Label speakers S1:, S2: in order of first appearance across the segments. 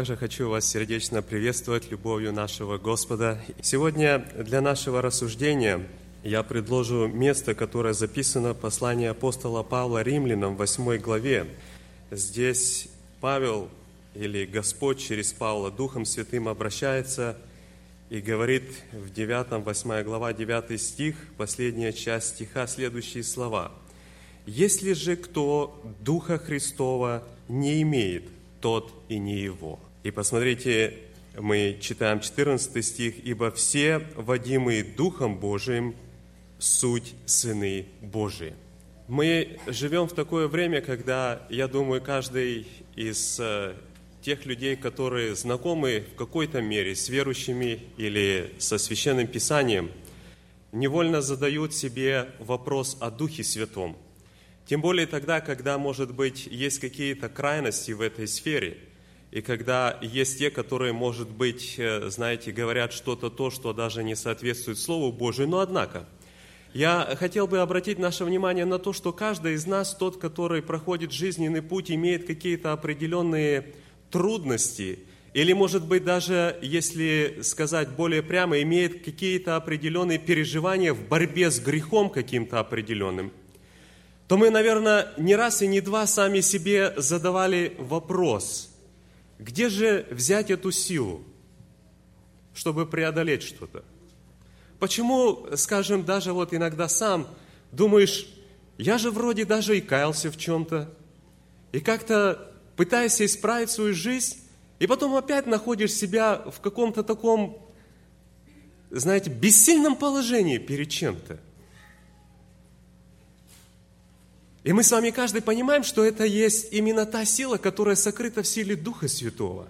S1: Также хочу вас сердечно приветствовать любовью нашего Господа. Сегодня для нашего рассуждения я предложу место, которое записано в послании апостола Павла римлянам в 8 главе. Здесь Павел или Господь через Павла Духом Святым обращается и говорит в 9, 8 глава, 9 стих, последняя часть стиха, следующие слова. «Если же кто Духа Христова не имеет, тот и не его». И посмотрите, мы читаем 14 стих, «Ибо все, водимые Духом Божиим, суть сыны Божии». Мы живем в такое время, когда, я думаю, каждый из э, тех людей, которые знакомы в какой-то мере с верующими или со священным писанием, невольно задают себе вопрос о Духе Святом. Тем более тогда, когда, может быть, есть какие-то крайности в этой сфере, и когда есть те, которые, может быть, э, знаете, говорят что-то то, что даже не соответствует Слову Божию, но однако – я хотел бы обратить наше внимание на то, что каждый из нас, тот, который проходит жизненный путь, имеет какие-то определенные трудности, или, может быть, даже, если сказать более прямо, имеет какие-то определенные переживания в борьбе с грехом каким-то определенным, то мы, наверное, не раз и не два сами себе задавали вопрос, где же взять эту силу, чтобы преодолеть что-то? Почему, скажем, даже вот иногда сам думаешь, я же вроде даже и каялся в чем-то, и как-то пытаешься исправить свою жизнь, и потом опять находишь себя в каком-то таком, знаете, бессильном положении перед чем-то. И мы с вами каждый понимаем, что это есть именно та сила, которая сокрыта в силе Духа Святого.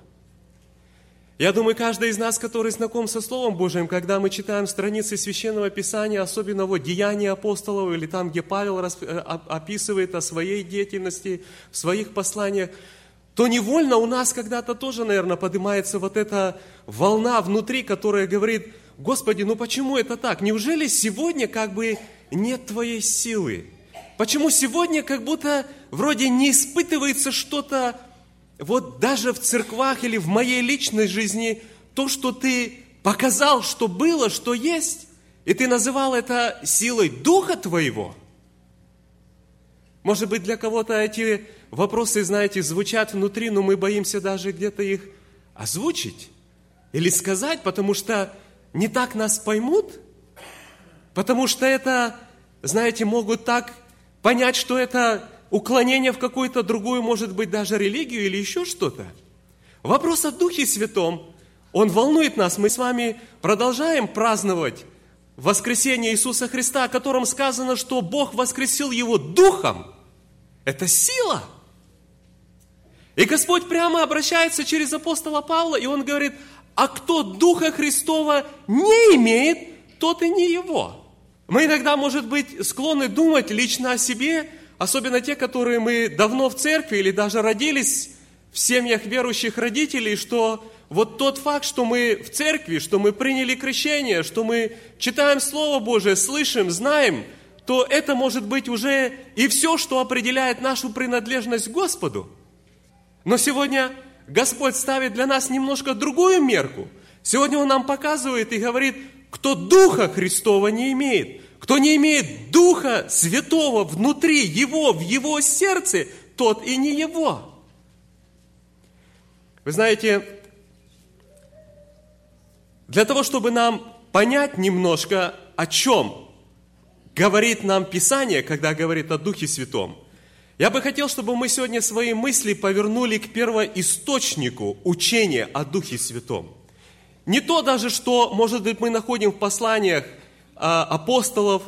S1: Я думаю, каждый из нас, который знаком со Словом Божьим, когда мы читаем страницы Священного Писания, особенно вот Деяния апостолов, или там, где Павел э, описывает о своей деятельности, в своих посланиях, то невольно у нас когда-то тоже, наверное, поднимается вот эта волна внутри, которая говорит, Господи, ну почему это так? Неужели сегодня как бы нет Твоей силы? Почему сегодня как будто вроде не испытывается что-то, вот даже в церквах или в моей личной жизни, то, что ты показал, что было, что есть, и ты называл это силой Духа Твоего – может быть, для кого-то эти вопросы, знаете, звучат внутри, но мы боимся даже где-то их озвучить или сказать, потому что не так нас поймут, потому что это, знаете, могут так понять, что это уклонение в какую-то другую, может быть, даже религию или еще что-то. Вопрос о Духе Святом, он волнует нас. Мы с вами продолжаем праздновать воскресение Иисуса Христа, о котором сказано, что Бог воскресил Его Духом. Это сила. И Господь прямо обращается через апостола Павла, и он говорит, а кто Духа Христова не имеет, тот и не его. Мы иногда, может быть, склонны думать лично о себе, особенно те, которые мы давно в церкви или даже родились в семьях верующих родителей, что вот тот факт, что мы в церкви, что мы приняли крещение, что мы читаем Слово Божие, слышим, знаем, то это может быть уже и все, что определяет нашу принадлежность к Господу. Но сегодня Господь ставит для нас немножко другую мерку. Сегодня Он нам показывает и говорит, кто Духа Христова не имеет, кто не имеет Духа Святого внутри Его, в Его сердце, тот и не Его. Вы знаете, для того, чтобы нам понять немножко, о чем говорит нам Писание, когда говорит о Духе Святом, я бы хотел, чтобы мы сегодня свои мысли повернули к первоисточнику учения о Духе Святом. Не то даже, что, может быть, мы находим в посланиях а, апостолов,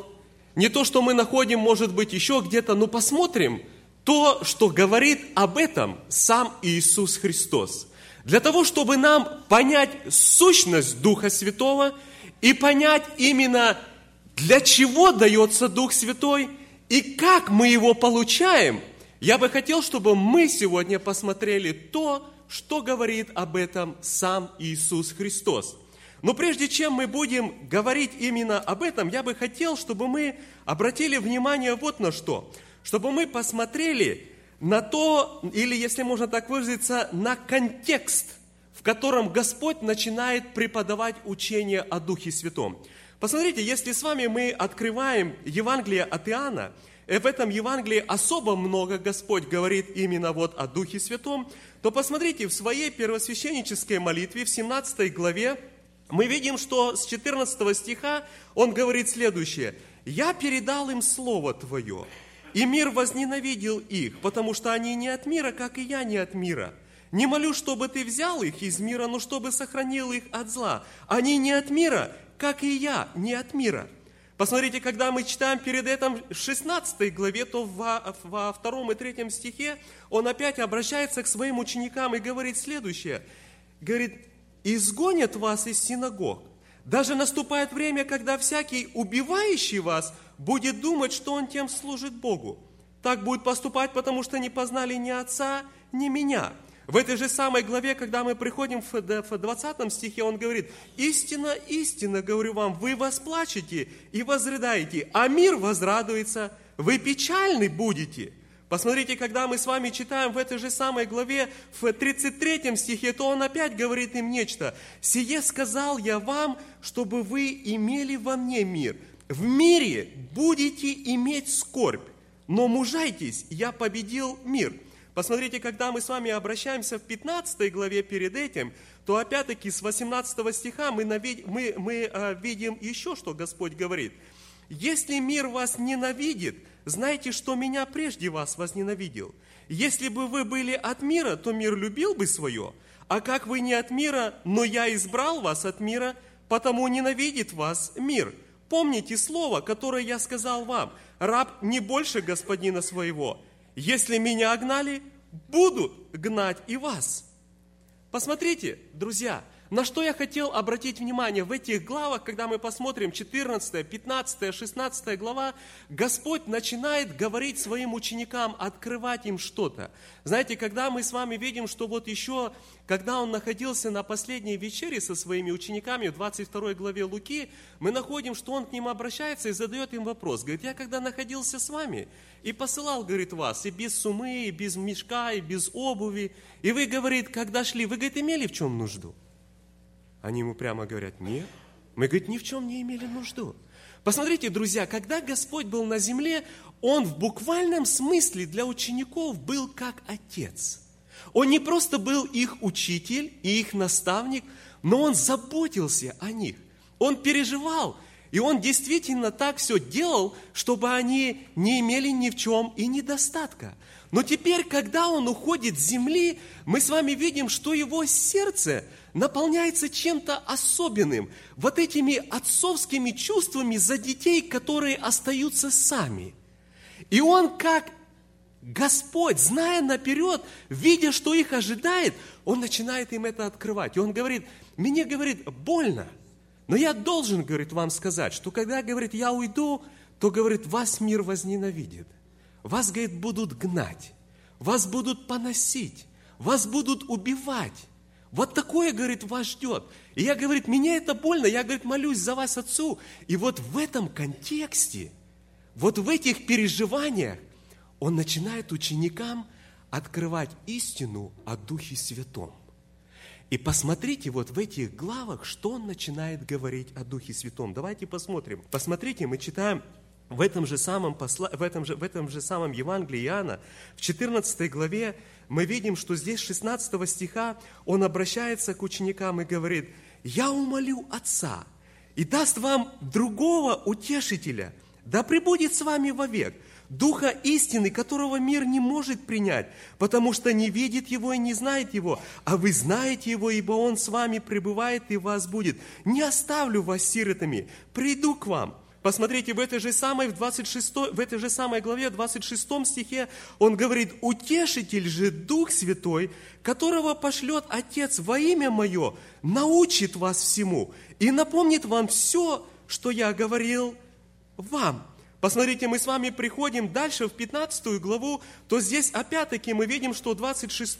S1: не то, что мы находим, может быть, еще где-то, но посмотрим то, что говорит об этом сам Иисус Христос – для того, чтобы нам понять сущность Духа Святого и понять именно, для чего дается Дух Святой и как мы его получаем, я бы хотел, чтобы мы сегодня посмотрели то, что говорит об этом сам Иисус Христос. Но прежде чем мы будем говорить именно об этом, я бы хотел, чтобы мы обратили внимание вот на что. Чтобы мы посмотрели на то, или если можно так выразиться, на контекст, в котором Господь начинает преподавать учение о Духе Святом. Посмотрите, если с вами мы открываем Евангелие от Иоанна, в этом Евангелии особо много Господь говорит именно вот о Духе Святом, то посмотрите, в своей первосвященнической молитве в 17 главе мы видим, что с 14 стиха он говорит следующее. «Я передал им Слово Твое, и мир возненавидел их, потому что они не от мира, как и я не от мира. Не молю, чтобы Ты взял их из мира, но чтобы сохранил их от зла. Они не от мира, как и я не от мира». Посмотрите, когда мы читаем перед этим в 16 главе, то во, во втором и третьем стихе он опять обращается к своим ученикам и говорит следующее. Говорит, изгонят вас из синагог. Даже наступает время, когда всякий убивающий вас будет думать, что он тем служит Богу. Так будет поступать, потому что не познали ни Отца, ни Меня. В этой же самой главе, когда мы приходим в 20 стихе, он говорит, «Истина, истина, говорю вам, вы восплачете и возрыдаете, а мир возрадуется, вы печальны будете». Посмотрите, когда мы с вами читаем в этой же самой главе, в 33 стихе, то он опять говорит им нечто. «Сие сказал я вам, чтобы вы имели во мне мир. В мире будете иметь скорбь, но мужайтесь, я победил мир». Посмотрите, когда мы с вами обращаемся в 15 главе перед этим, то опять-таки с 18 стиха мы, мы, мы а, видим еще, что Господь говорит. «Если мир вас ненавидит, знайте, что меня прежде вас возненавидел. Если бы вы были от мира, то мир любил бы свое. А как вы не от мира, но я избрал вас от мира, потому ненавидит вас мир. Помните слово, которое я сказал вам. Раб не больше господина своего. Если меня гнали, будут гнать и вас. Посмотрите, друзья, на что я хотел обратить внимание в этих главах, когда мы посмотрим 14, 15, 16 глава, Господь начинает говорить своим ученикам, открывать им что-то. Знаете, когда мы с вами видим, что вот еще, когда Он находился на последней вечере со своими учениками в 22 главе Луки, мы находим, что Он к ним обращается и задает им вопрос. Говорит, я когда находился с вами и посылал, говорит, вас, и без сумы, и без мешка, и без обуви, и вы, говорит, когда шли, вы, говорит, имели в чем нужду? Они ему прямо говорят, нет. Мы, говорит, ни в чем не имели нужду. Посмотрите, друзья, когда Господь был на земле, Он в буквальном смысле для учеников был как отец. Он не просто был их учитель и их наставник, но Он заботился о них. Он переживал, и Он действительно так все делал, чтобы они не имели ни в чем и недостатка. Но теперь, когда Он уходит с земли, мы с вами видим, что Его сердце – наполняется чем-то особенным, вот этими отцовскими чувствами за детей, которые остаются сами. И он как Господь, зная наперед, видя, что их ожидает, он начинает им это открывать. И он говорит, мне, говорит, больно, но я должен, говорит, вам сказать, что когда, говорит, я уйду, то, говорит, вас мир возненавидит. Вас, говорит, будут гнать, вас будут поносить, вас будут убивать. Вот такое, говорит, вас ждет. И я, говорит, меня это больно, я, говорит, молюсь за вас Отцу. И вот в этом контексте, вот в этих переживаниях, он начинает ученикам открывать истину о Духе Святом. И посмотрите вот в этих главах, что он начинает говорить о Духе Святом. Давайте посмотрим. Посмотрите, мы читаем в этом же самом, посла... в этом же, в этом же самом Евангелии Иоанна, в 14 главе, мы видим, что здесь 16 стиха он обращается к ученикам и говорит, «Я умолю Отца и даст вам другого утешителя, да пребудет с вами вовек, Духа истины, которого мир не может принять, потому что не видит Его и не знает Его, а вы знаете Его, ибо Он с вами пребывает и вас будет. Не оставлю вас сиротами, приду к вам». Посмотрите, в этой же самой, в 26, в этой же самой главе, 26 стихе, он говорит, «Утешитель же Дух Святой, которого пошлет Отец во имя Мое, научит вас всему и напомнит вам все, что я говорил вам». Посмотрите, мы с вами приходим дальше в 15 главу, то здесь опять-таки мы видим, что в 26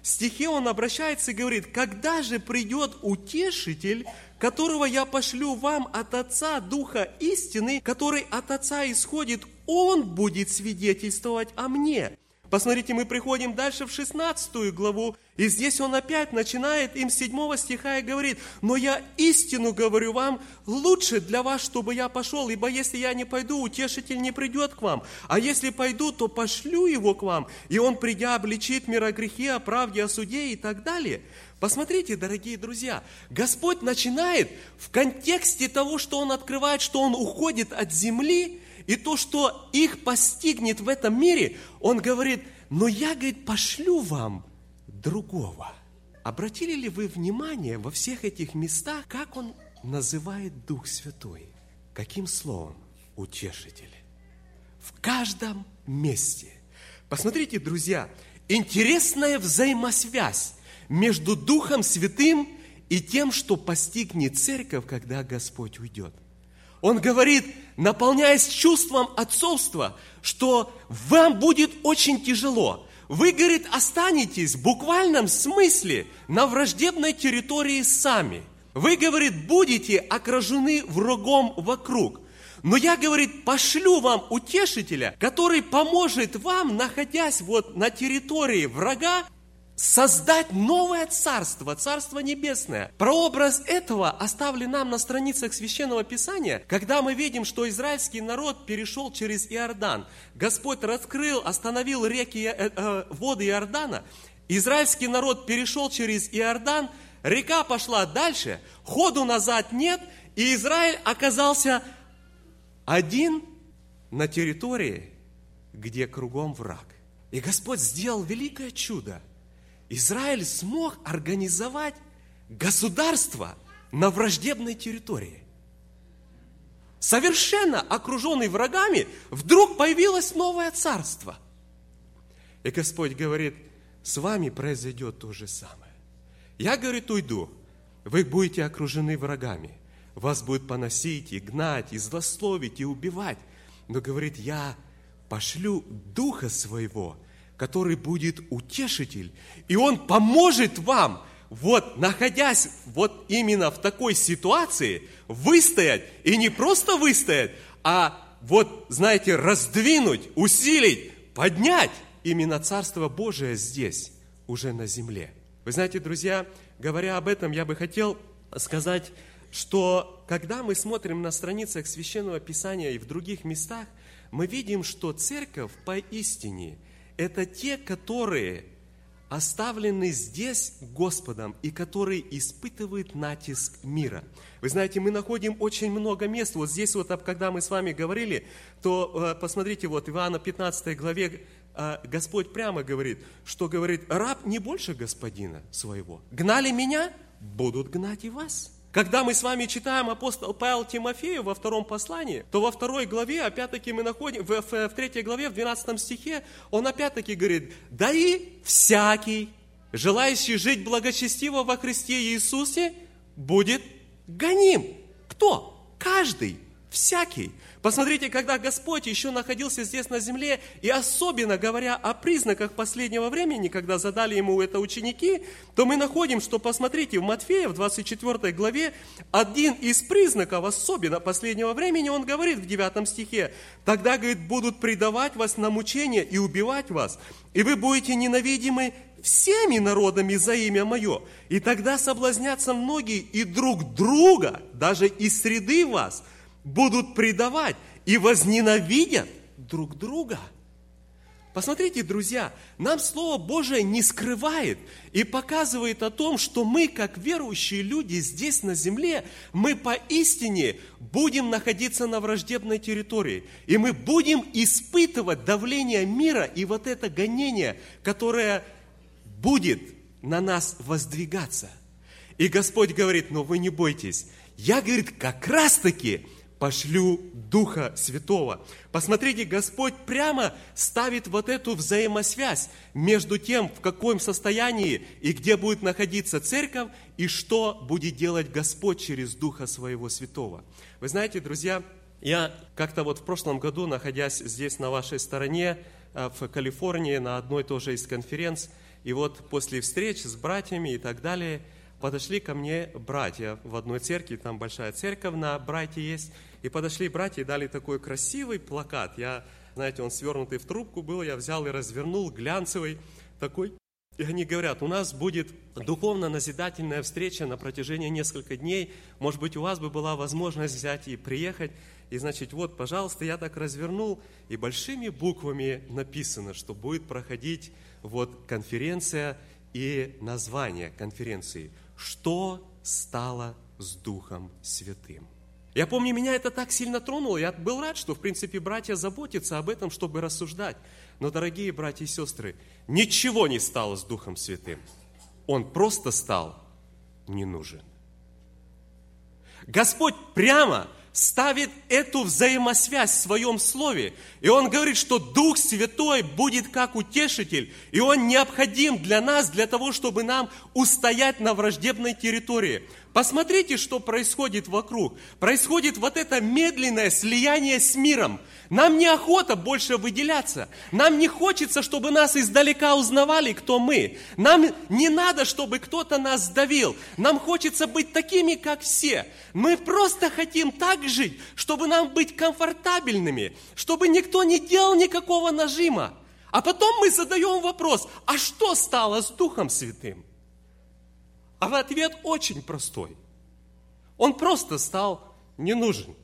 S1: стихе он обращается и говорит, «Когда же придет утешитель, которого я пошлю вам от Отца Духа истины, который от Отца исходит, Он будет свидетельствовать о мне. Посмотрите, мы приходим дальше в 16 главу, и здесь он опять начинает им с 7 стиха и говорит, «Но я истину говорю вам, лучше для вас, чтобы я пошел, ибо если я не пойду, утешитель не придет к вам, а если пойду, то пошлю его к вам, и он, придя, обличит мир о грехе, о правде, о суде и так далее». Посмотрите, дорогие друзья, Господь начинает в контексте того, что Он открывает, что Он уходит от земли, и то, что их постигнет в этом мире, Он говорит, но я, говорит, пошлю вам другого. Обратили ли вы внимание во всех этих местах, как Он называет Дух Святой? Каким словом? Утешитель. В каждом месте. Посмотрите, друзья, интересная взаимосвязь между Духом Святым и тем, что постигнет церковь, когда Господь уйдет. Он говорит, наполняясь чувством отцовства, что вам будет очень тяжело. Вы, говорит, останетесь в буквальном смысле на враждебной территории сами. Вы, говорит, будете окружены врагом вокруг. Но я, говорит, пошлю вам утешителя, который поможет вам, находясь вот на территории врага, создать новое царство, царство небесное. Прообраз этого оставлен нам на страницах Священного Писания, когда мы видим, что израильский народ перешел через Иордан. Господь раскрыл, остановил реки, э, э, воды Иордана. Израильский народ перешел через Иордан, река пошла дальше, ходу назад нет, и Израиль оказался один на территории, где кругом враг. И Господь сделал великое чудо – Израиль смог организовать государство на враждебной территории. Совершенно окруженный врагами, вдруг появилось новое царство. И Господь говорит, с вами произойдет то же самое. Я, говорит, уйду, вы будете окружены врагами. Вас будет поносить и гнать, и злословить, и убивать. Но, говорит, я пошлю Духа Своего – который будет утешитель, и он поможет вам, вот находясь вот именно в такой ситуации, выстоять, и не просто выстоять, а вот, знаете, раздвинуть, усилить, поднять именно Царство Божие здесь, уже на земле. Вы знаете, друзья, говоря об этом, я бы хотел сказать, что когда мы смотрим на страницах Священного Писания и в других местах, мы видим, что церковь поистине – это те, которые оставлены здесь Господом и которые испытывают натиск мира. Вы знаете, мы находим очень много мест. Вот здесь вот, когда мы с вами говорили, то э, посмотрите, вот Иоанна 15 главе э, Господь прямо говорит, что говорит, раб не больше господина своего. Гнали меня, будут гнать и вас. Когда мы с вами читаем апостол Павел Тимофею во втором послании, то во второй главе, опять-таки мы находим, в, в, в третьей главе, в 12 стихе, он опять-таки говорит, да и всякий, желающий жить благочестиво во Христе Иисусе, будет гоним. Кто? Каждый, всякий. Посмотрите, когда Господь еще находился здесь на земле, и особенно говоря о признаках последнего времени, когда задали ему это ученики, то мы находим, что, посмотрите, в Матфея, в 24 главе, один из признаков, особенно последнего времени, он говорит в 9 стихе, «Тогда, говорит, будут предавать вас на мучение и убивать вас, и вы будете ненавидимы всеми народами за имя Мое. И тогда соблазнятся многие и друг друга, даже из среды вас, будут предавать и возненавидят друг друга. Посмотрите, друзья, нам Слово Божие не скрывает и показывает о том, что мы, как верующие люди здесь на земле, мы поистине будем находиться на враждебной территории. И мы будем испытывать давление мира и вот это гонение, которое будет на нас воздвигаться. И Господь говорит, но вы не бойтесь. Я, говорит, как раз-таки пошлю Духа Святого. Посмотрите, Господь прямо ставит вот эту взаимосвязь между тем, в каком состоянии и где будет находиться церковь, и что будет делать Господь через Духа Своего Святого. Вы знаете, друзья, я как-то вот в прошлом году, находясь здесь на вашей стороне, э, в Калифорнии, на одной тоже из конференций, и вот после встреч с братьями и так далее, подошли ко мне братья в одной церкви, там большая церковь на братья есть, и подошли братья и дали такой красивый плакат. Я знаете, он свернутый в трубку был, я взял и развернул, глянцевый такой. И они говорят, у нас будет духовно-назидательная встреча на протяжении нескольких дней. Может быть, у вас бы была возможность взять и приехать. И, значит, вот, пожалуйста, я так развернул, и большими буквами написано, что будет проходить вот конференция и название конференции «Что стало с Духом Святым?» Я помню, меня это так сильно тронуло. Я был рад, что, в принципе, братья заботятся об этом, чтобы рассуждать. Но, дорогие братья и сестры, ничего не стало с Духом Святым. Он просто стал не нужен. Господь прямо ставит эту взаимосвязь в своем слове. И он говорит, что Дух Святой будет как утешитель, и он необходим для нас, для того, чтобы нам устоять на враждебной территории. Посмотрите, что происходит вокруг. Происходит вот это медленное слияние с миром. Нам неохота больше выделяться. Нам не хочется, чтобы нас издалека узнавали, кто мы. Нам не надо, чтобы кто-то нас давил. Нам хочется быть такими, как все. Мы просто хотим так жить, чтобы нам быть комфортабельными, чтобы никто не делал никакого нажима. А потом мы задаем вопрос, а что стало с Духом Святым? А ответ очень простой. Он просто стал не нужен.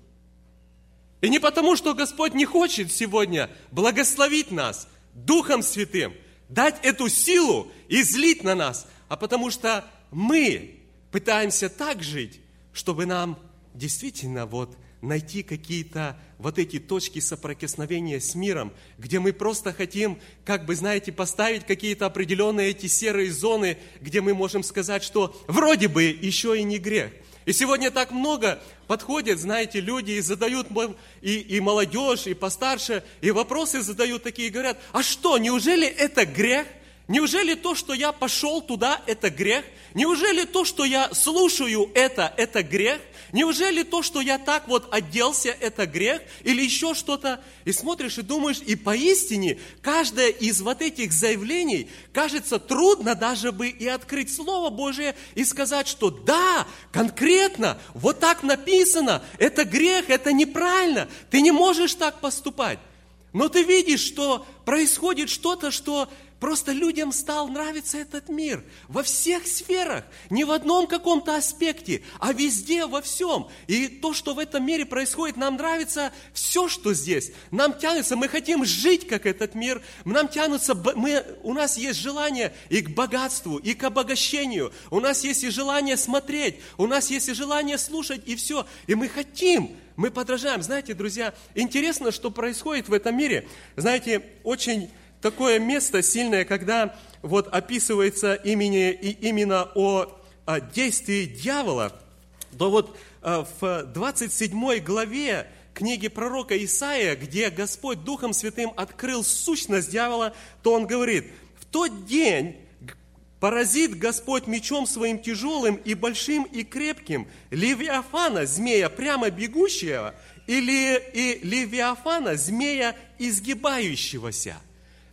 S1: И не потому, что Господь не хочет сегодня благословить нас Духом Святым, дать эту силу и злить на нас, а потому что мы пытаемся так жить, чтобы нам действительно вот найти какие-то вот эти точки соприкосновения с миром, где мы просто хотим, как бы, знаете, поставить какие-то определенные эти серые зоны, где мы можем сказать, что вроде бы еще и не грех. И сегодня так много подходят, знаете, люди и задают, и, и молодежь, и постарше, и вопросы задают такие, говорят, а что, неужели это грех? Неужели то, что я пошел туда, это грех? Неужели то, что я слушаю это, это грех? Неужели то, что я так вот оделся, это грех? Или еще что-то? И смотришь и думаешь, и поистине, каждое из вот этих заявлений, кажется, трудно даже бы и открыть Слово Божие и сказать, что да, конкретно, вот так написано, это грех, это неправильно, ты не можешь так поступать. Но ты видишь, что происходит что-то, что Просто людям стал нравиться этот мир во всех сферах, не в одном каком-то аспекте, а везде, во всем. И то, что в этом мире происходит, нам нравится все, что здесь. Нам тянется, мы хотим жить, как этот мир. Нам тянутся, мы, у нас есть желание и к богатству, и к обогащению. У нас есть и желание смотреть, у нас есть и желание слушать, и все. И мы хотим, мы подражаем. Знаете, друзья, интересно, что происходит в этом мире. Знаете, очень такое место сильное, когда вот описывается имени, и именно о, о действии дьявола, то вот э, в 27 главе книги пророка Исаия, где Господь Духом Святым открыл сущность дьявола, то он говорит, в тот день поразит Господь мечом своим тяжелым и большим и крепким Левиафана, змея прямо бегущего, или и Левиафана, змея изгибающегося –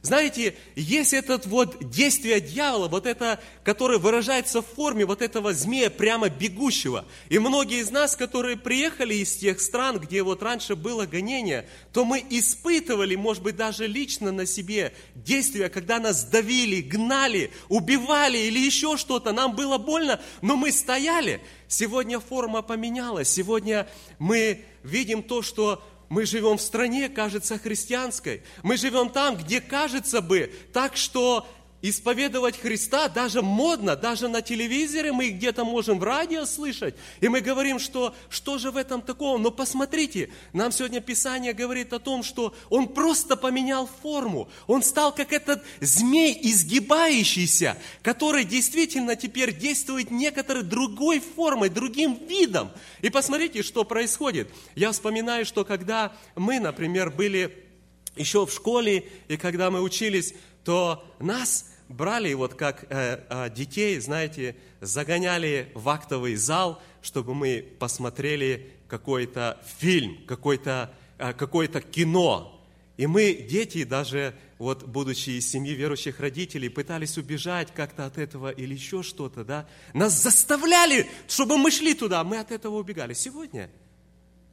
S1: знаете, есть этот вот действие дьявола, вот это, которое выражается в форме вот этого змея прямо бегущего. И многие из нас, которые приехали из тех стран, где вот раньше было гонение, то мы испытывали, может быть, даже лично на себе действия, когда нас давили, гнали, убивали или еще что-то. Нам было больно, но мы стояли. Сегодня форма поменялась. Сегодня мы видим то, что мы живем в стране, кажется, христианской. Мы живем там, где кажется бы так, что исповедовать Христа даже модно, даже на телевизоре мы где-то можем в радио слышать, и мы говорим, что что же в этом такого? Но посмотрите, нам сегодня Писание говорит о том, что он просто поменял форму, он стал как этот змей изгибающийся, который действительно теперь действует некоторой другой формой, другим видом. И посмотрите, что происходит. Я вспоминаю, что когда мы, например, были еще в школе, и когда мы учились, то нас брали вот как э, э, детей, знаете, загоняли в актовый зал, чтобы мы посмотрели какой-то фильм, какое-то э, какое кино. И мы, дети, даже вот будучи из семьи верующих родителей, пытались убежать как-то от этого или еще что-то, да. Нас заставляли, чтобы мы шли туда, мы от этого убегали. Сегодня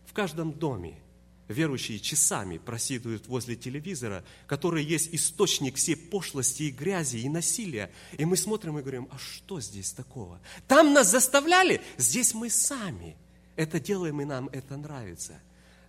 S1: в каждом доме верующие часами просидуют возле телевизора, который есть источник всей пошлости и грязи и насилия. И мы смотрим и говорим, а что здесь такого? Там нас заставляли, здесь мы сами это делаем, и нам это нравится.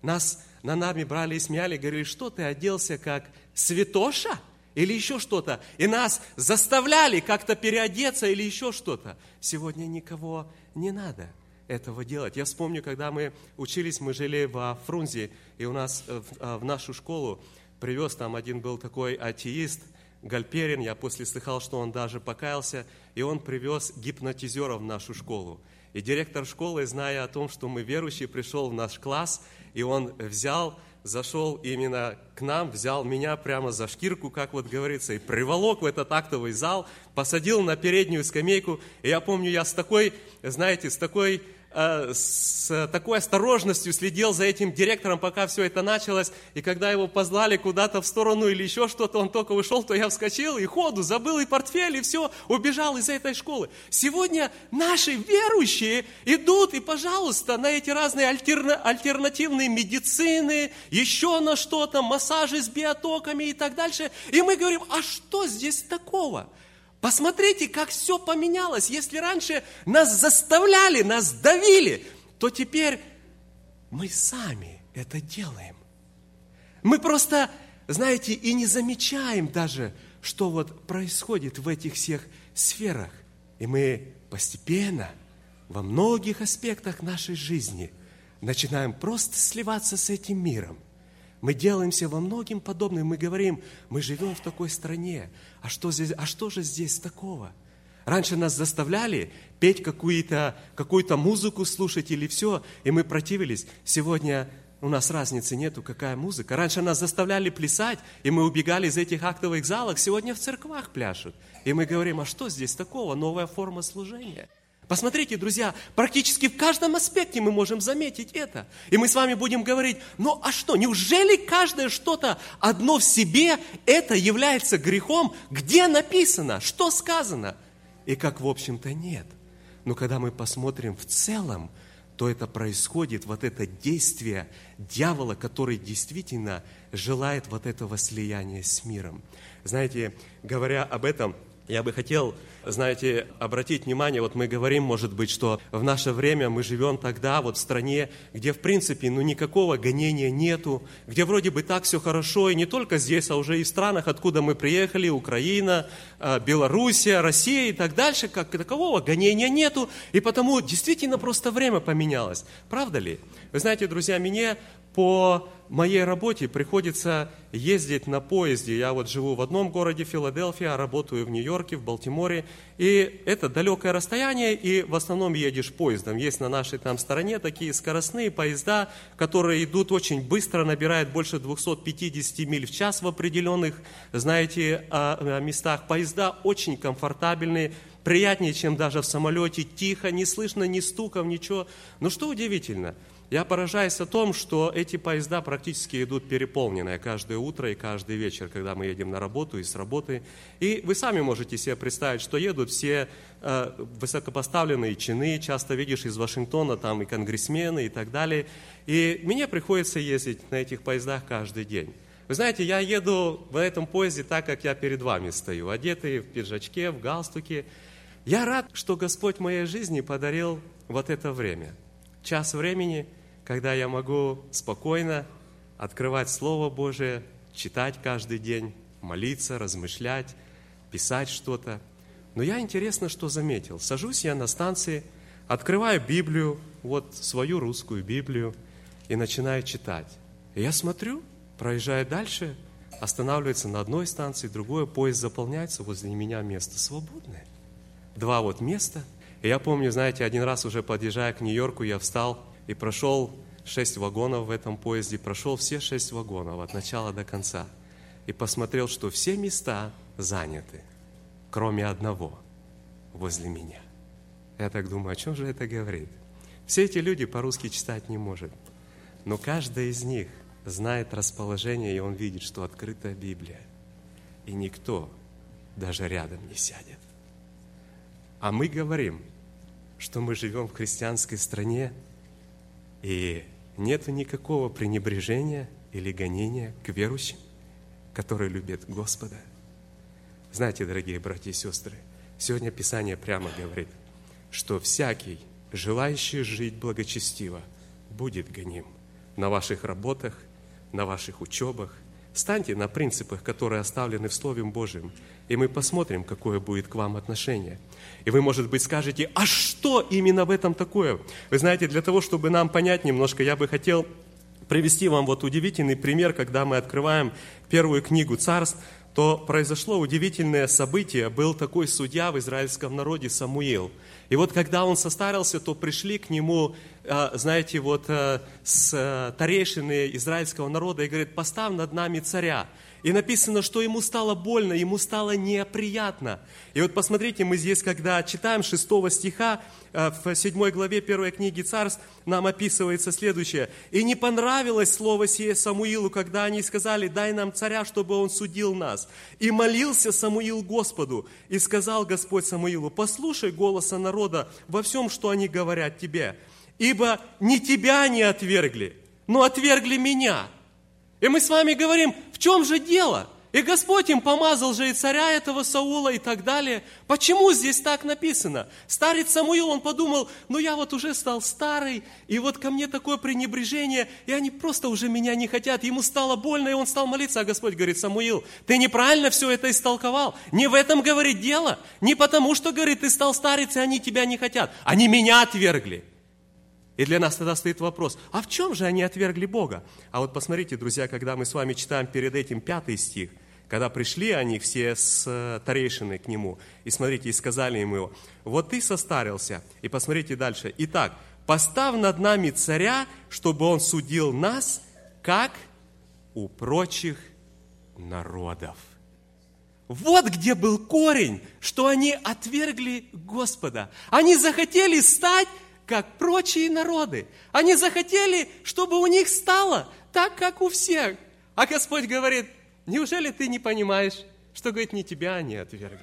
S1: Нас на нами брали и смеяли, говорили, что ты оделся как святоша? Или еще что-то. И нас заставляли как-то переодеться или еще что-то. Сегодня никого не надо этого делать. Я вспомню, когда мы учились, мы жили во Фрунзе, и у нас э, э, в нашу школу привез там один был такой атеист, Гальперин, я после слыхал, что он даже покаялся, и он привез гипнотизера в нашу школу. И директор школы, зная о том, что мы верующие, пришел в наш класс, и он взял, зашел именно к нам, взял меня прямо за шкирку, как вот говорится, и приволок в этот актовый зал, посадил на переднюю скамейку. И я помню, я с такой, знаете, с такой с такой осторожностью следил за этим директором, пока все это началось. И когда его позвали куда-то в сторону или еще что-то, он только вышел, то я вскочил и ходу, забыл и портфель, и все, убежал из этой школы. Сегодня наши верующие идут и, пожалуйста, на эти разные альтерна, альтернативные медицины, еще на что-то, массажи с биотоками и так дальше. И мы говорим, а что здесь такого? Посмотрите, как все поменялось. Если раньше нас заставляли, нас давили, то теперь мы сами это делаем. Мы просто, знаете, и не замечаем даже, что вот происходит в этих всех сферах. И мы постепенно во многих аспектах нашей жизни начинаем просто сливаться с этим миром – мы делаемся во многим подобным. Мы говорим, мы живем в такой стране. А что, здесь, а что же здесь такого? Раньше нас заставляли петь какую-то какую музыку, слушать или все, и мы противились. Сегодня у нас разницы нету, какая музыка. Раньше нас заставляли плясать, и мы убегали из этих актовых залов. Сегодня в церквах пляшут. И мы говорим, а что здесь такого? Новая форма служения – Посмотрите, друзья, практически в каждом аспекте мы можем заметить это. И мы с вами будем говорить, ну а что, неужели каждое что-то одно в себе, это является грехом? Где написано? Что сказано? И как, в общем-то, нет. Но когда мы посмотрим в целом, то это происходит, вот это действие дьявола, который действительно желает вот этого слияния с миром. Знаете, говоря об этом, я бы хотел, знаете, обратить внимание, вот мы говорим, может быть, что в наше время мы живем тогда вот в стране, где, в принципе, ну никакого гонения нету, где вроде бы так все хорошо, и не только здесь, а уже и в странах, откуда мы приехали, Украина, а, Белоруссия, Россия и так дальше, как такового гонения нету, и потому действительно просто время поменялось. Правда ли? Вы знаете, друзья, мне по моей работе приходится ездить на поезде. Я вот живу в одном городе, Филадельфия, работаю в Нью-Йорке, в Балтиморе. И это далекое расстояние, и в основном едешь поездом. Есть на нашей там стороне такие скоростные поезда, которые идут очень быстро, набирают больше 250 миль в час в определенных, знаете, а, а, местах. Поезда очень комфортабельные, приятнее, чем даже в самолете, тихо, не слышно ни стуков, ничего. Но что удивительно – я поражаюсь о том, что эти поезда практически идут переполненные каждое утро и каждый вечер, когда мы едем на работу и с работы. И вы сами можете себе представить, что едут все э, высокопоставленные чины, часто видишь из Вашингтона там и конгрессмены и так далее. И мне приходится ездить на этих поездах каждый день. Вы знаете, я еду в этом поезде так, как я перед вами стою, одетый в пиджачке, в галстуке. Я рад, что Господь моей жизни подарил вот это время. Час времени – когда я могу спокойно открывать Слово Божие, читать каждый день, молиться, размышлять, писать что-то. Но я интересно, что заметил. Сажусь я на станции, открываю Библию, вот свою русскую Библию, и начинаю читать. И я смотрю, проезжаю дальше, останавливается на одной станции, другое, поезд заполняется, возле меня место свободное. Два вот места. И я помню, знаете, один раз уже подъезжая к Нью-Йорку, я встал и прошел шесть вагонов в этом поезде, прошел все шесть вагонов от начала до конца и посмотрел, что все места заняты, кроме одного, возле меня. Я так думаю, о чем же это говорит? Все эти люди по-русски читать не может, но каждый из них знает расположение, и он видит, что открыта Библия. И никто даже рядом не сядет. А мы говорим, что мы живем в христианской стране, и нет никакого пренебрежения или гонения к верующим, которые любят Господа. Знаете, дорогие братья и сестры, сегодня Писание прямо говорит, что всякий, желающий жить благочестиво, будет гоним на ваших работах, на ваших учебах. Станьте на принципах, которые оставлены в Слове Божьем, и мы посмотрим, какое будет к вам отношение. И вы, может быть, скажете, а что именно в этом такое? Вы знаете, для того, чтобы нам понять немножко, я бы хотел привести вам вот удивительный пример, когда мы открываем первую книгу царств, то произошло удивительное событие. Был такой судья в израильском народе Самуил. И вот когда он состарился, то пришли к нему, знаете, вот э, с э, старейшины израильского народа и говорят, поставь над нами царя. И написано, что ему стало больно, ему стало неприятно. И вот посмотрите, мы здесь, когда читаем 6 стиха, э, в 7 главе 1 книги Царств, нам описывается следующее. «И не понравилось слово сие Самуилу, когда они сказали, дай нам царя, чтобы он судил нас. И молился Самуил Господу, и сказал Господь Самуилу, послушай голоса народа во всем, что они говорят тебе, ибо не тебя они отвергли, но отвергли меня». И мы с вами говорим, в чем же дело? И Господь им помазал же и царя этого Саула и так далее. Почему здесь так написано? Старец Самуил, он подумал, ну я вот уже стал старый, и вот ко мне такое пренебрежение, и они просто уже меня не хотят. Ему стало больно, и он стал молиться, а Господь говорит, Самуил, ты неправильно все это истолковал. Не в этом, говорит, дело. Не потому, что, говорит, ты стал старец, и они тебя не хотят. Они меня отвергли. И для нас тогда стоит вопрос, а в чем же они отвергли Бога? А вот посмотрите, друзья, когда мы с вами читаем перед этим пятый стих, когда пришли они все с э, старейшиной к нему, и смотрите, и сказали ему, вот ты состарился, и посмотрите дальше. Итак, поставь над нами царя, чтобы он судил нас, как у прочих народов. Вот где был корень, что они отвергли Господа. Они захотели стать как прочие народы. Они захотели, чтобы у них стало так, как у всех. А Господь говорит, неужели ты не понимаешь, что, говорит, не тебя они отвергли,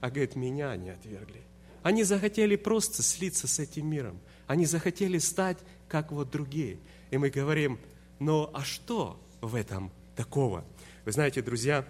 S1: а, говорит, меня они отвергли. Они захотели просто слиться с этим миром. Они захотели стать, как вот другие. И мы говорим, но а что в этом такого? Вы знаете, друзья,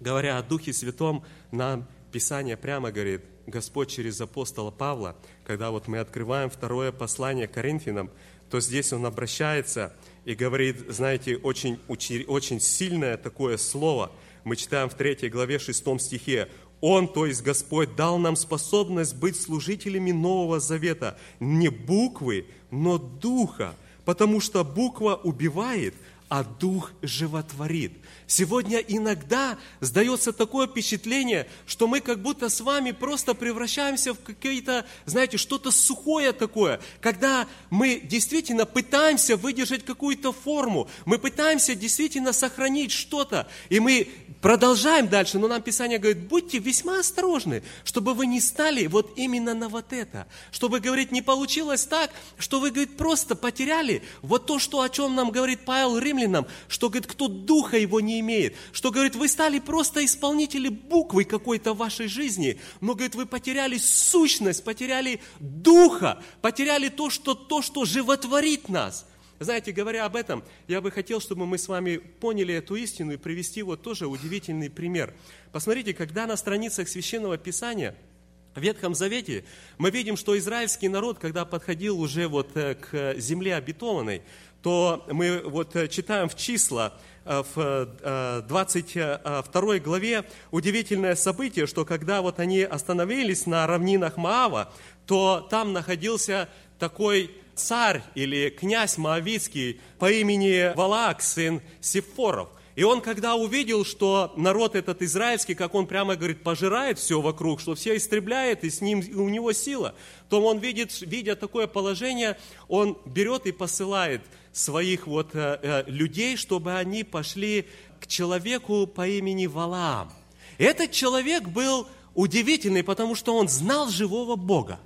S1: говоря о Духе Святом, нам Писание прямо говорит, Господь через апостола Павла, когда вот мы открываем второе послание Коринфянам, то здесь он обращается и говорит, знаете, очень, очень сильное такое слово. Мы читаем в 3 главе 6 стихе. Он, то есть Господь, дал нам способность быть служителями Нового Завета. Не буквы, но духа. Потому что буква убивает, а дух животворит. Сегодня иногда сдается такое впечатление, что мы как будто с вами просто превращаемся в какие-то, знаете, что-то сухое такое, когда мы действительно пытаемся выдержать какую-то форму, мы пытаемся действительно сохранить что-то, и мы продолжаем дальше, но нам Писание говорит, будьте весьма осторожны, чтобы вы не стали вот именно на вот это, чтобы, говорит, не получилось так, что вы, говорит, просто потеряли вот то, что, о чем нам говорит Павел Римлянам, что, говорит, кто духа его не имеет. Что, говорит, вы стали просто исполнители буквы какой-то в вашей жизни, но, говорит, вы потеряли сущность, потеряли духа, потеряли то, что, то, что животворит нас. Знаете, говоря об этом, я бы хотел, чтобы мы с вами поняли эту истину и привести вот тоже удивительный пример. Посмотрите, когда на страницах Священного Писания – в Ветхом Завете мы видим, что израильский народ, когда подходил уже вот э, к земле обетованной, то мы вот э, читаем в числа, Э, в 22 э, главе удивительное событие, что когда вот они остановились на равнинах Маава, то там находился такой царь или князь Моавицкий по имени Валаак, сын Сифоров. И он, когда увидел, что народ этот израильский, как он прямо говорит, пожирает все вокруг, что все истребляет, и с ним у него сила, то он видит, видя такое положение, он берет и посылает своих вот э, э, людей, чтобы они пошли к человеку по имени Валаам. Этот человек был удивительный, потому что он знал живого Бога.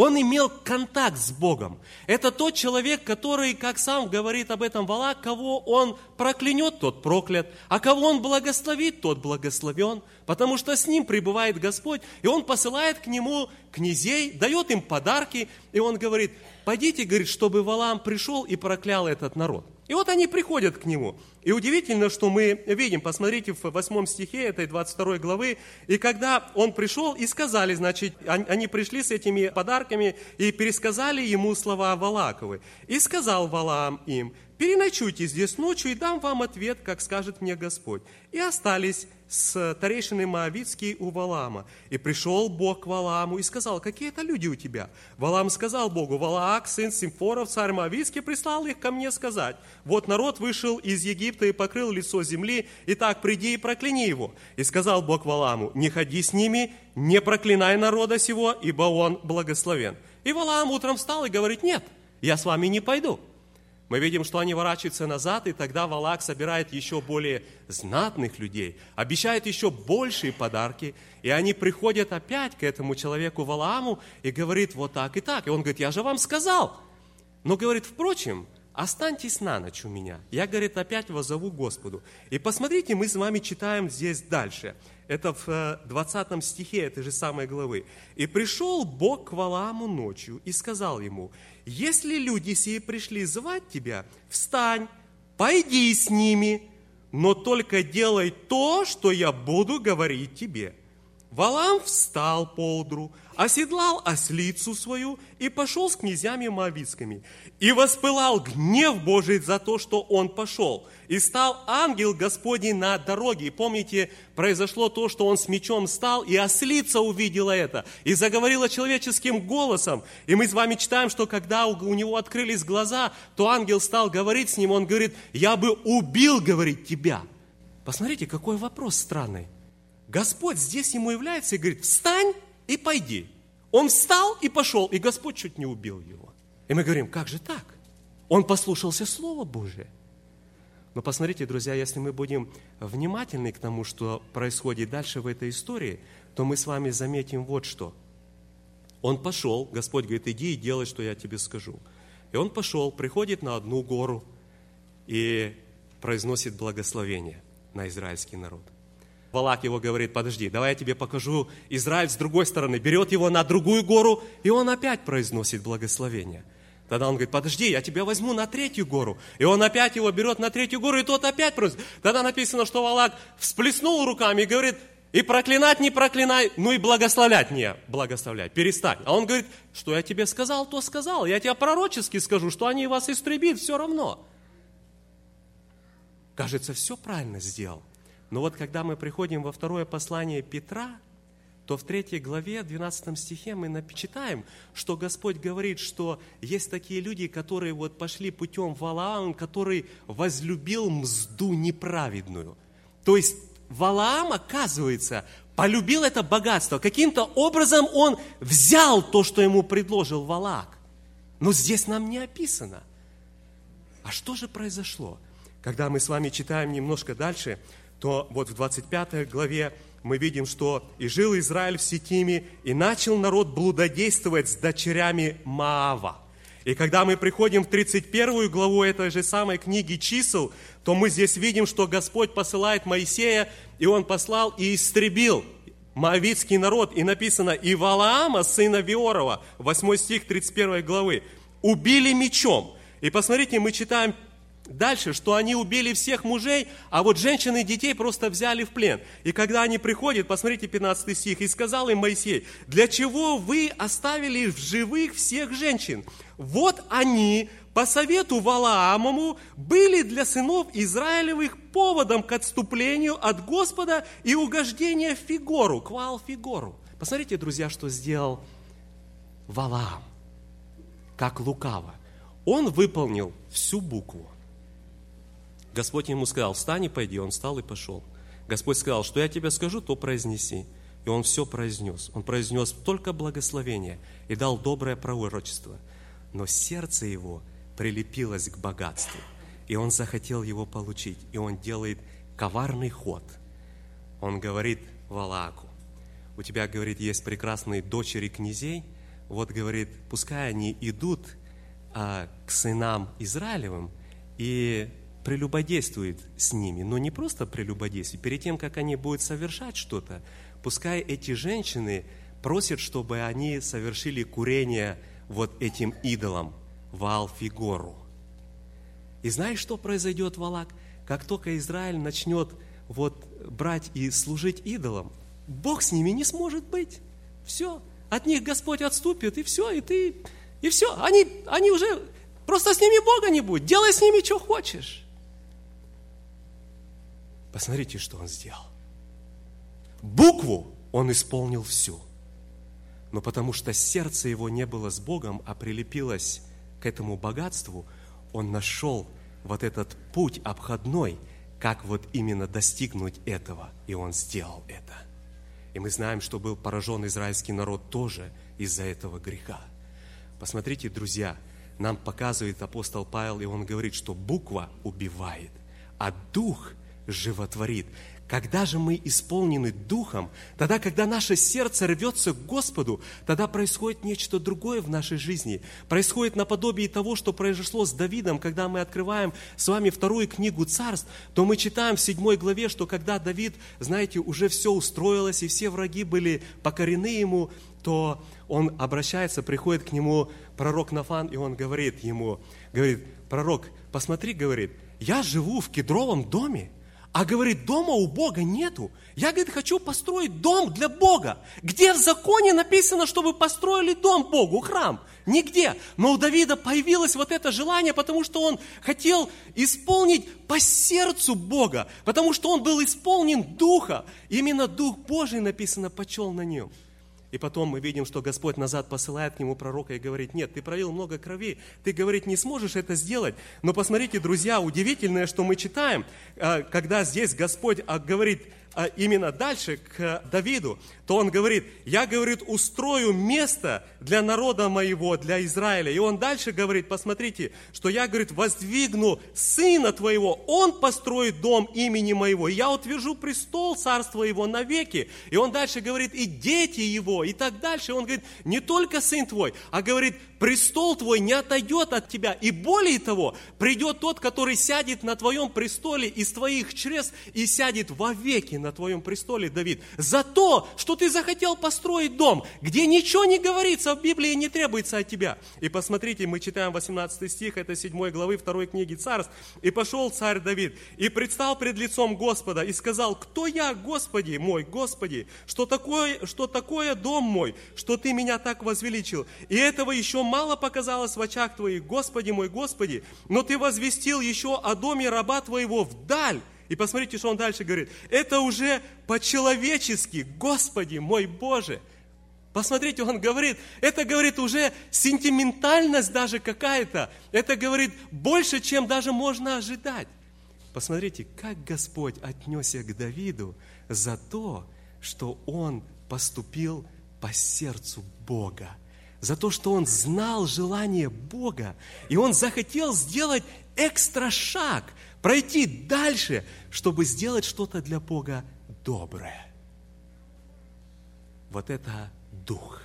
S1: Он имел контакт с Богом. Это тот человек, который, как сам говорит об этом Валак, кого он проклянет, тот проклят, а кого он благословит, тот благословен, потому что с ним пребывает Господь, и он посылает к нему князей, дает им подарки, и он говорит, пойдите, говорит, чтобы Валам пришел и проклял этот народ. И вот они приходят к нему. И удивительно, что мы видим, посмотрите в 8 стихе этой 22 главы, и когда он пришел и сказали, значит, они пришли с этими подарками и пересказали ему слова Валаковы. И сказал Валаам им, переночуйте здесь ночью и дам вам ответ, как скажет мне Господь. И остались с старейшиной Моавицкий у Валаама. И пришел Бог к Валааму и сказал, какие это люди у тебя? Валаам сказал Богу, Валаак, сын Симфоров, царь Моавицкий, прислал их ко мне сказать, вот народ вышел из Египта и покрыл лицо земли, и так приди и прокляни его. И сказал Бог Валааму, не ходи с ними, не проклинай народа сего, ибо он благословен. И Валаам утром встал и говорит, нет, я с вами не пойду. Мы видим, что они ворачиваются назад, и тогда Валак собирает еще более знатных людей, обещает еще большие подарки, и они приходят опять к этому человеку Валааму и говорит вот так и так. И он говорит, я же вам сказал. Но говорит, впрочем, останьтесь на ночь у меня. Я, говорит, опять возову Господу. И посмотрите, мы с вами читаем здесь дальше. Это в 20 э, стихе этой же самой главы. «И пришел Бог к Валааму ночью и сказал ему, если люди сии пришли звать тебя, встань, пойди с ними, но только делай то, что я буду говорить тебе. Валам встал поутру, оседлал ослицу свою и пошел с князьями Моавицкими. И воспылал гнев Божий за то, что он пошел. И стал ангел Господний на дороге. И помните, произошло то, что он с мечом стал, и ослица увидела это, и заговорила человеческим голосом. И мы с вами читаем, что когда у него открылись глаза, то ангел стал говорить с ним, он говорит, я бы убил, говорит, тебя. Посмотрите, какой вопрос странный. Господь здесь ему является и говорит, встань и пойди. Он встал и пошел, и Господь чуть не убил его. И мы говорим, как же так? Он послушался Слова Божия. Но посмотрите, друзья, если мы будем внимательны к тому, что происходит дальше в этой истории, то мы с вами заметим вот что. Он пошел, Господь говорит, иди и делай, что я тебе скажу. И он пошел, приходит на одну гору и произносит благословение на израильский народ. Валак его говорит, подожди, давай я тебе покажу Израиль с другой стороны. Берет его на другую гору, и он опять произносит благословение. Тогда он говорит, подожди, я тебя возьму на третью гору. И он опять его берет на третью гору, и тот опять просит. Тогда написано, что Валак всплеснул руками и говорит, и проклинать не проклинай, ну и благословлять не благословляй, перестань. А он говорит, что я тебе сказал, то сказал. Я тебе пророчески скажу, что они вас истребит все равно. Кажется, все правильно сделал. Но вот когда мы приходим во второе послание Петра, то в третьей главе, 12 стихе мы читаем, что Господь говорит, что есть такие люди, которые вот пошли путем Валаам, который возлюбил мзду неправедную. То есть Валаам, оказывается, полюбил это богатство. Каким-то образом он взял то, что ему предложил Валак. Но здесь нам не описано. А что же произошло? Когда мы с вами читаем немножко дальше, то вот в 25 главе мы видим, что «И жил Израиль в Ситтиме, и начал народ блудодействовать с дочерями Моава». И когда мы приходим в 31 главу этой же самой книги чисел, то мы здесь видим, что Господь посылает Моисея, и он послал и истребил Моавитский народ. И написано, и Валаама, сына Веорова, 8 стих 31 главы, убили мечом. И посмотрите, мы читаем Дальше, что они убили всех мужей, а вот женщин и детей просто взяли в плен. И когда они приходят, посмотрите 15 стих, и сказал им Моисей, для чего вы оставили в живых всех женщин? Вот они по совету Валаамому были для сынов Израилевых поводом к отступлению от Господа и угождения Фигору, квал Фигору. Посмотрите, друзья, что сделал Валаам, как лукаво. Он выполнил всю букву. Господь ему сказал, встань и пойди. Он встал и пошел. Господь сказал, что я тебе скажу, то произнеси. И он все произнес. Он произнес только благословение и дал доброе пророчество. Но сердце его прилепилось к богатству. И он захотел его получить. И он делает коварный ход. Он говорит Валааку, у тебя, говорит, есть прекрасные дочери князей, вот говорит, пускай они идут а, к сынам Израилевым и прелюбодействуют с ними, но не просто прелюбодействуют, перед тем, как они будут совершать что-то, пускай эти женщины просят, чтобы они совершили курение вот этим идолам, Ваал-Фигору. И знаешь, что произойдет, Валак? Как только Израиль начнет вот брать и служить идолам, Бог с ними не сможет быть. Все. От них Господь отступит, и все, и ты, и все. Они, они уже, просто с ними Бога не будет. Делай с ними, что хочешь. Посмотрите, что он сделал. Букву он исполнил всю. Но потому что сердце его не было с Богом, а прилепилось к этому богатству, он нашел вот этот путь обходной, как вот именно достигнуть этого. И он сделал это. И мы знаем, что был поражен израильский народ тоже из-за этого греха. Посмотрите, друзья, нам показывает апостол Павел, и он говорит, что буква убивает, а дух животворит. Когда же мы исполнены Духом, тогда, когда наше сердце рвется к Господу, тогда происходит нечто другое в нашей жизни. Происходит наподобие того, что произошло с Давидом, когда мы открываем с вами вторую книгу царств, то мы читаем в седьмой главе, что когда Давид, знаете, уже все устроилось, и все враги были покорены ему, то он обращается, приходит к нему пророк Нафан, и он говорит ему, говорит, пророк, посмотри, говорит, я живу в кедровом доме, а говорит, дома у Бога нету. Я, говорит, хочу построить дом для Бога. Где в законе написано, чтобы построили дом Богу, храм? Нигде. Но у Давида появилось вот это желание, потому что он хотел исполнить по сердцу Бога, потому что он был исполнен Духа. Именно Дух Божий, написано, почел на нем. И потом мы видим, что Господь назад посылает к нему пророка и говорит, нет, ты пролил много крови, ты, говорит, не сможешь это сделать. Но посмотрите, друзья, удивительное, что мы читаем, э, когда здесь Господь а, говорит, а именно дальше к Давиду, то он говорит, я, говорит, устрою место для народа моего, для Израиля. И он дальше говорит, посмотрите, что я, говорит, воздвигну сына твоего, он построит дом имени моего, и я утвержу престол царства его навеки. И он дальше говорит, и дети его, и так дальше. Он говорит, не только сын твой, а говорит, престол твой не отойдет от тебя. И более того, придет тот, который сядет на твоем престоле из твоих чрес и сядет вовеки на твоем престоле, Давид, за то, что ты захотел построить дом, где ничего не говорится в Библии, не требуется от тебя. И посмотрите, мы читаем 18 стих, это 7 главы 2 книги Царств. «И пошел царь Давид, и предстал пред лицом Господа, и сказал, кто я, Господи мой, Господи, что такое, что такое дом мой, что ты меня так возвеличил? И этого еще мало показалось в очах твоих, Господи мой, Господи, но ты возвестил еще о доме раба твоего вдаль, и посмотрите, что он дальше говорит. Это уже по-человечески, Господи мой Боже. Посмотрите, он говорит, это говорит уже сентиментальность даже какая-то. Это говорит больше, чем даже можно ожидать. Посмотрите, как Господь отнесся к Давиду за то, что он поступил по сердцу Бога. За то, что он знал желание Бога. И он захотел сделать экстра шаг – пройти дальше, чтобы сделать что-то для Бога доброе. Вот это дух.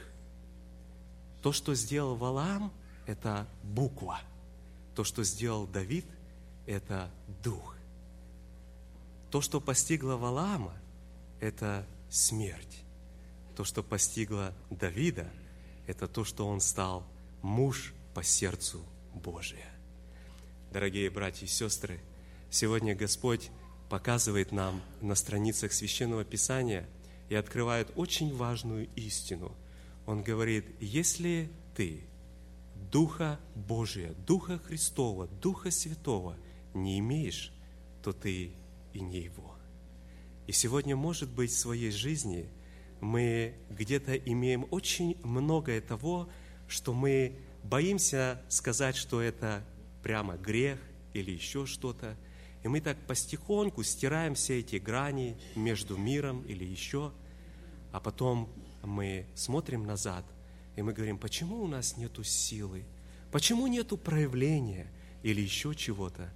S1: То, что сделал Валаам, это буква. То, что сделал Давид, это дух. То, что постигло Валаама, это смерть. То, что постигло Давида, это то, что он стал муж по сердцу Божия. Дорогие братья и сестры, Сегодня Господь показывает нам на страницах Священного Писания и открывает очень важную истину. Он говорит, если ты Духа Божия, Духа Христова, Духа Святого не имеешь, то ты и не Его. И сегодня, может быть, в своей жизни мы где-то имеем очень многое того, что мы боимся сказать, что это прямо грех или еще что-то – и мы так постихоньку стираем все эти грани между миром или еще, а потом мы смотрим назад, и мы говорим, почему у нас нету силы, почему нету проявления или еще чего-то.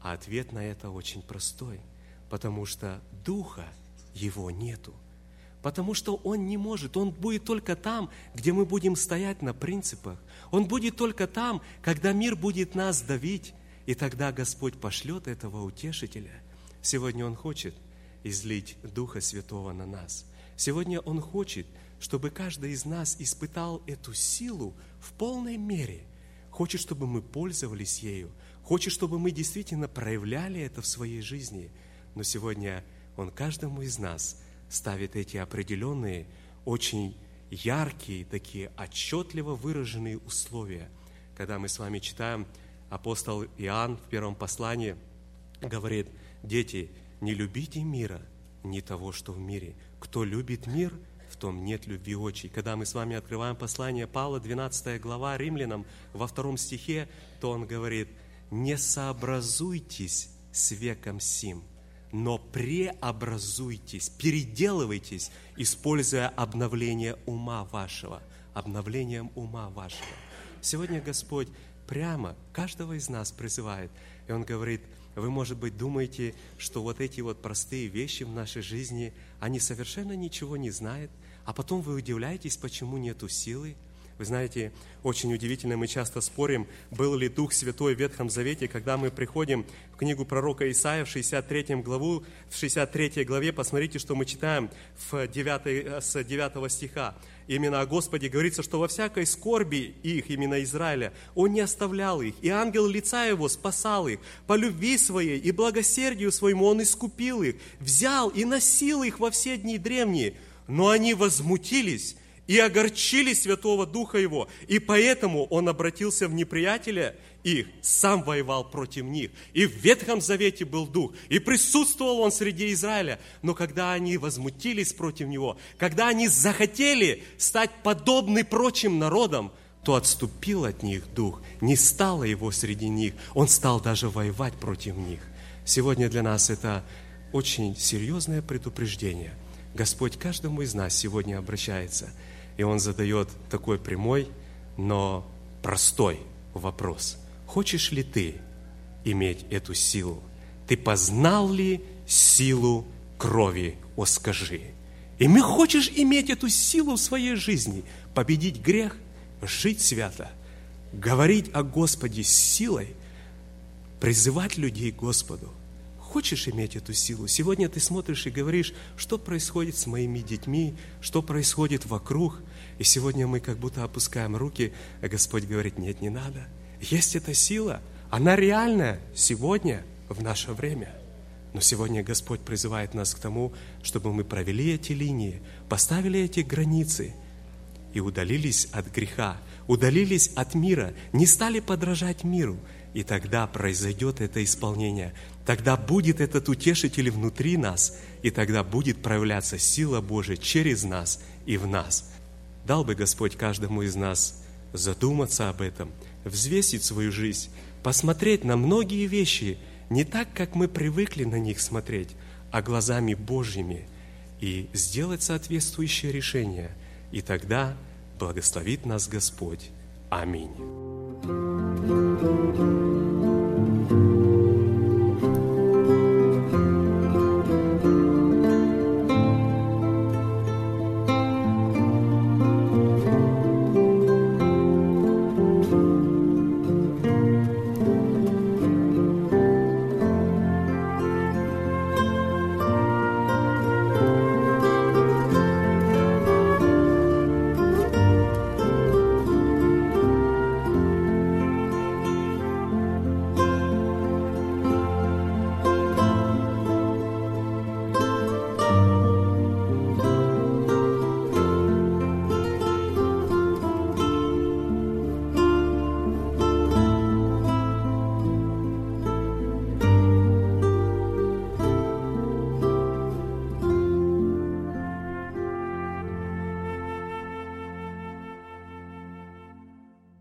S1: А ответ на это очень простой, потому что Духа Его нету. Потому что Он не может. Он будет только там, где мы будем стоять на принципах. Он будет только там, когда мир будет нас давить. И тогда Господь пошлет этого утешителя. Сегодня Он хочет излить Духа Святого на нас. Сегодня Он хочет, чтобы каждый из нас испытал эту силу в полной мере. Хочет, чтобы мы пользовались ею. Хочет, чтобы мы действительно проявляли это в своей жизни. Но сегодня Он каждому из нас – ставит эти определенные, очень яркие, такие отчетливо выраженные условия. Когда мы с вами читаем, апостол Иоанн в первом послании говорит, дети, не любите мира, не того, что в мире. Кто любит мир, в том нет любви очей. Когда мы с вами открываем послание Павла, 12 глава Римлянам, во втором стихе, то он говорит, не сообразуйтесь с веком сим, но преобразуйтесь, переделывайтесь, используя обновление ума вашего, обновлением ума вашего. Сегодня Господь прямо каждого из нас призывает, и Он говорит, вы, может быть, думаете, что вот эти вот простые вещи в нашей жизни, они совершенно ничего не знают, а потом вы удивляетесь, почему нету силы, вы знаете, очень удивительно, мы часто спорим, был ли Дух Святой в Ветхом Завете, когда мы приходим в книгу пророка Исаия в 63 главу, в 63 главе, посмотрите, что мы читаем в 9, с 9 стиха. Именно о Господе говорится, что во всякой скорби их, именно Израиля, Он не оставлял их, и ангел лица Его спасал их, по любви Своей и благосердию Своему Он искупил их, взял и носил их во все дни древние, но они возмутились и огорчили Святого Духа Его, и поэтому Он обратился в неприятеля их, сам воевал против них. И в Ветхом Завете был Дух, и присутствовал Он среди Израиля. Но когда они возмутились против Него, когда они захотели стать подобны прочим народам, то отступил от них Дух, не стало Его среди них, Он стал даже воевать против них. Сегодня для нас это очень серьезное предупреждение. Господь каждому из нас сегодня обращается – и он задает такой прямой, но простой вопрос. Хочешь ли ты иметь эту силу? Ты познал ли силу крови? О, скажи. И мы хочешь иметь эту силу в своей жизни, победить грех, жить свято, говорить о Господе с силой, призывать людей к Господу – хочешь иметь эту силу, сегодня ты смотришь и говоришь, что происходит с моими детьми, что происходит вокруг, и сегодня мы как будто опускаем руки, а Господь говорит, нет, не надо. Есть эта сила, она реальная сегодня, в наше время. Но сегодня Господь призывает нас к тому, чтобы мы провели эти линии, поставили эти границы и удалились от греха, удалились от мира, не стали подражать миру, и тогда произойдет это исполнение. Тогда будет этот утешитель внутри нас, и тогда будет проявляться сила Божия через нас и в нас. Дал бы Господь каждому из нас задуматься об этом, взвесить свою жизнь, посмотреть на многие вещи не так, как мы привыкли на них смотреть, а глазами Божьими, и сделать соответствующее решение. И тогда благословит нас Господь. Аминь.